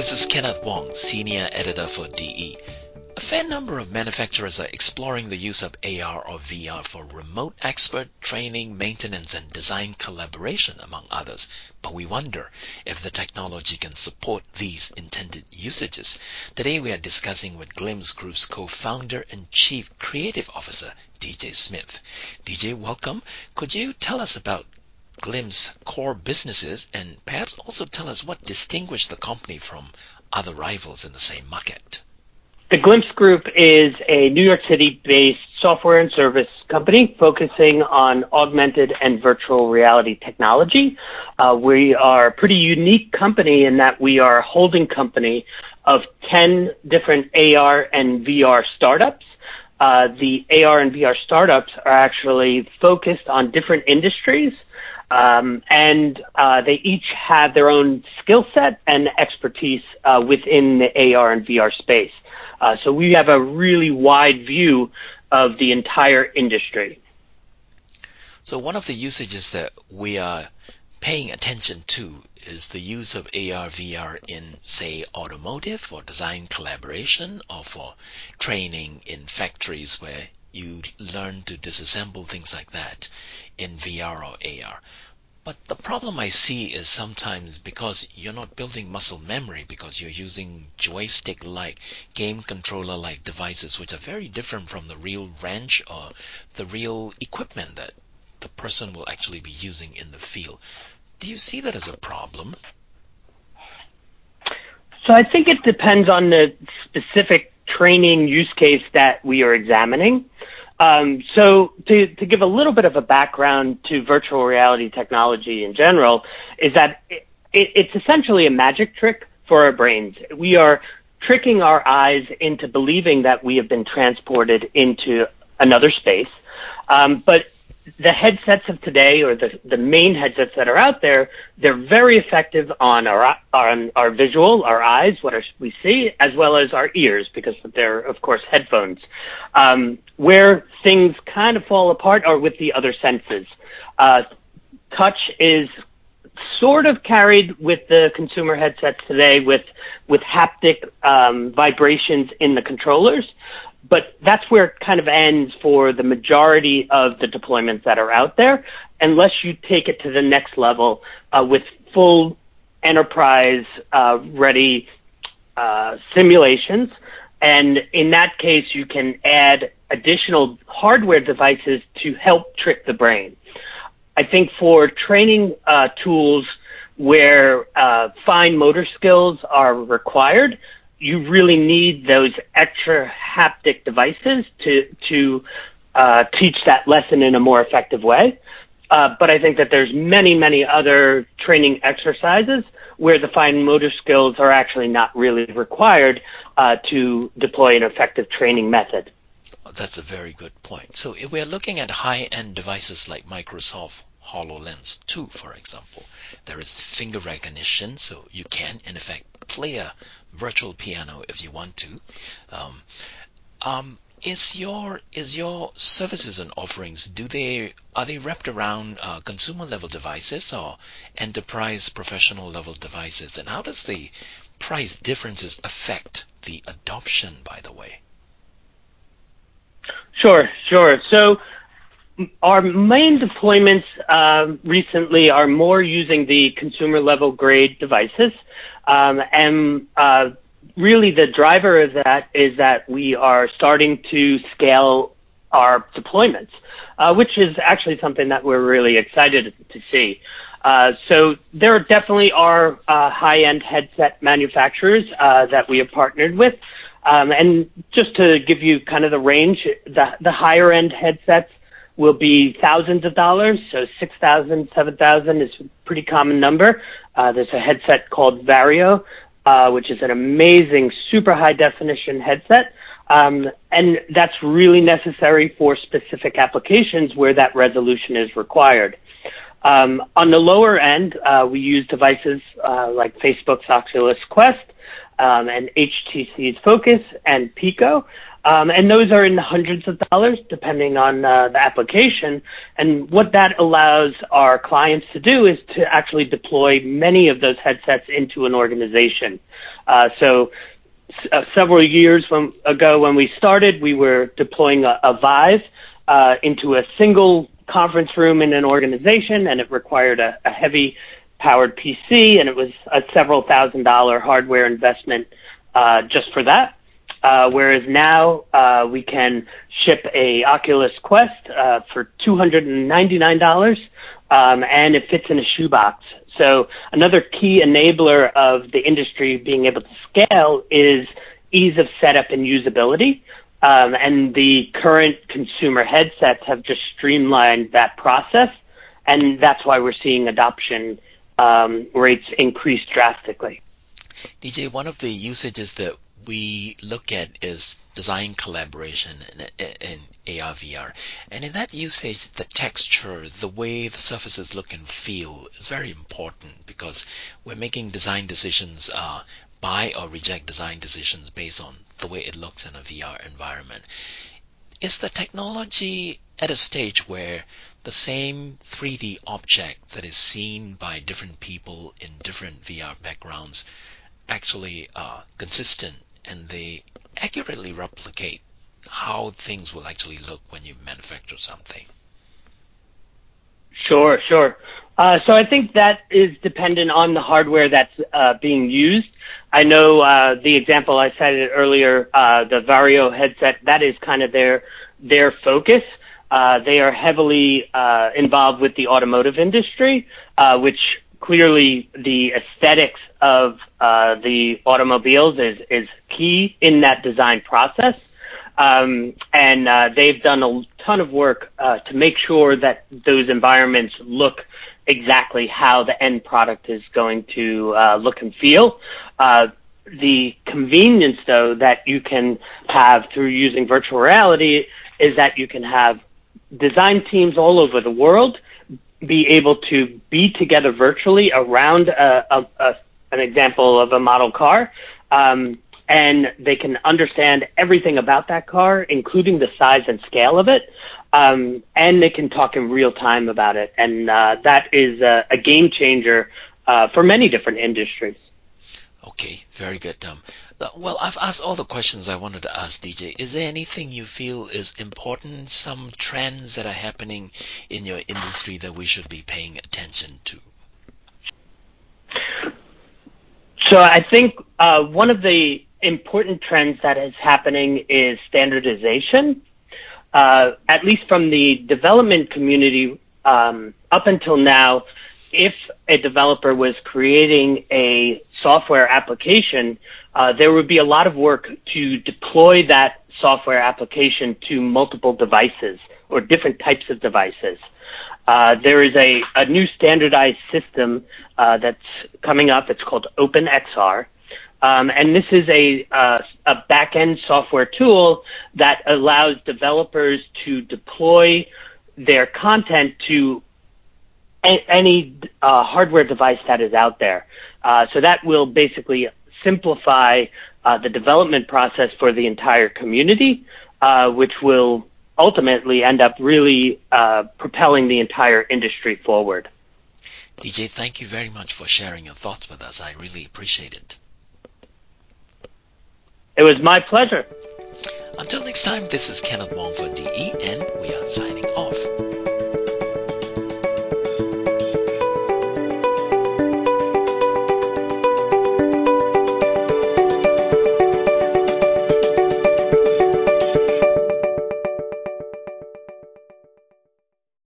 this is Kenneth Wong, Senior Editor for DE. A fair number of manufacturers are exploring the use of AR or VR for remote expert training, maintenance, and design collaboration, among others. But we wonder if the technology can support these intended usages. Today we are discussing with Glimpse Group's co-founder and chief creative officer, DJ Smith. DJ, welcome. Could you tell us about Glimpse core businesses and perhaps also tell us what distinguished the company from other rivals in the same market? The Glimpse Group is a New York City based software and service company focusing on augmented and virtual reality technology. Uh, we are a pretty unique company in that we are a holding company of 10 different AR and VR startups. Uh, the AR and VR startups are actually focused on different industries. Um, and uh, they each have their own skill set and expertise uh, within the AR and VR space. Uh, so we have a really wide view of the entire industry. So one of the usages that we are paying attention to is the use of AR VR in say automotive for design collaboration or for training in factories where you learn to disassemble things like that in VR or AR. But the problem I see is sometimes because you're not building muscle memory because you're using joystick like game controller like devices which are very different from the real wrench or the real equipment that the person will actually be using in the field. Do you see that as a problem? So I think it depends on the specific training use case that we are examining. Um, so to, to give a little bit of a background to virtual reality technology in general is that it, it's essentially a magic trick for our brains. We are tricking our eyes into believing that we have been transported into another space. Um, but the headsets of today, or the, the main headsets that are out there, they're very effective on our on our visual, our eyes, what are, we see, as well as our ears, because they're of course headphones. Um, where things kind of fall apart are with the other senses. Uh, touch is sort of carried with the consumer headsets today, with with haptic um, vibrations in the controllers but that's where it kind of ends for the majority of the deployments that are out there, unless you take it to the next level uh, with full enterprise uh, ready uh, simulations. And in that case, you can add additional hardware devices to help trick the brain. I think for training uh, tools where uh, fine motor skills are required, you really need those extra haptic devices to to uh, teach that lesson in a more effective way. Uh, but I think that there's many, many other training exercises where the fine motor skills are actually not really required uh, to deploy an effective training method. That's a very good point. So if we're looking at high-end devices like Microsoft HoloLens 2, for example, there is finger recognition, so you can, in effect, play a virtual piano if you want to. Um, um, is your is your services and offerings do they are they wrapped around uh, consumer level devices or enterprise professional level devices? And how does the price differences affect the adoption by the way? Sure sure. So our main deployments uh, recently are more using the consumer level grade devices um, and uh, really the driver of that is that we are starting to scale our deployments, uh, which is actually something that we're really excited to see. Uh, so there definitely are uh, high-end headset manufacturers uh, that we have partnered with. Um, and just to give you kind of the range, the, the higher end headsets will be thousands of dollars. So 6,000, 7,000 is a pretty common number. Uh, there's a headset called Varjo, uh, which is an amazing, super high definition headset. Um, and that's really necessary for specific applications where that resolution is required. Um, on the lower end, uh, we use devices uh, like Facebook's Oculus Quest um, and HTC's Focus and Pico. Um, and those are in the hundreds of dollars depending on uh, the application. And what that allows our clients to do is to actually deploy many of those headsets into an organization. Uh, so uh, several years ago when we started, we were deploying a, a Vive uh, into a single conference room in an organization, and it required a, a heavy powered PC, and it was a several thousand dollar hardware investment uh, just for that. Uh, whereas now uh, we can ship a Oculus Quest uh, for two hundred and ninety nine dollars, um, and it fits in a shoebox. So another key enabler of the industry being able to scale is ease of setup and usability. Um, and the current consumer headsets have just streamlined that process, and that's why we're seeing adoption um, rates increase drastically. DJ, one of the usages that we look at is design collaboration in, in AR VR. And in that usage, the texture, the way the surfaces look and feel is very important because we're making design decisions, uh, buy or reject design decisions based on the way it looks in a VR environment. Is the technology at a stage where the same 3D object that is seen by different people in different VR backgrounds actually are consistent and they accurately replicate how things will actually look when you manufacture something. Sure, sure. Uh, so I think that is dependent on the hardware that's uh, being used. I know uh, the example I cited earlier, uh, the Varjo headset, that is kind of their their focus. Uh, they are heavily uh, involved with the automotive industry, which clearly the aesthetics of uh, the automobiles is is key in that design process. Um, and uh, they've done a ton of work uh, to make sure that those environments look exactly how the end product is going to uh, look and feel. Uh, the convenience, though, that you can have through using virtual reality is that you can have design teams all over the world be able to be together virtually around a, a, a, an example of a model car. Um, and they can understand everything about that car, including the size and scale of it. Um, and they can talk in real time about it. And uh, that is a, a game changer uh, for many different industries. Okay, very good. Uh, well, I've asked all the questions I wanted to ask DJ. Is there anything you feel is important, some trends that are happening in your industry that we should be paying attention to? So I think uh, one of the important trends that is happening is standardization. Uh, at least from the development community, um, up until now, if a developer was creating a software application, uh, there would be a lot of work to deploy that software application to multiple devices or different types of devices. Uh, there is a, a new standardized system uh, that's coming up. It's called OpenXR. Um, and this is a, uh, a back-end software tool that allows developers to deploy their content to any uh, hardware device that is out there. Uh, so that will basically simplify uh, the development process for the entire community, uh, which will ultimately end up really uh, propelling the entire industry forward. DJ, thank you very much for sharing your thoughts with us. I really appreciate it. It was my pleasure. Until next time, this is Kenneth Wong for DE, and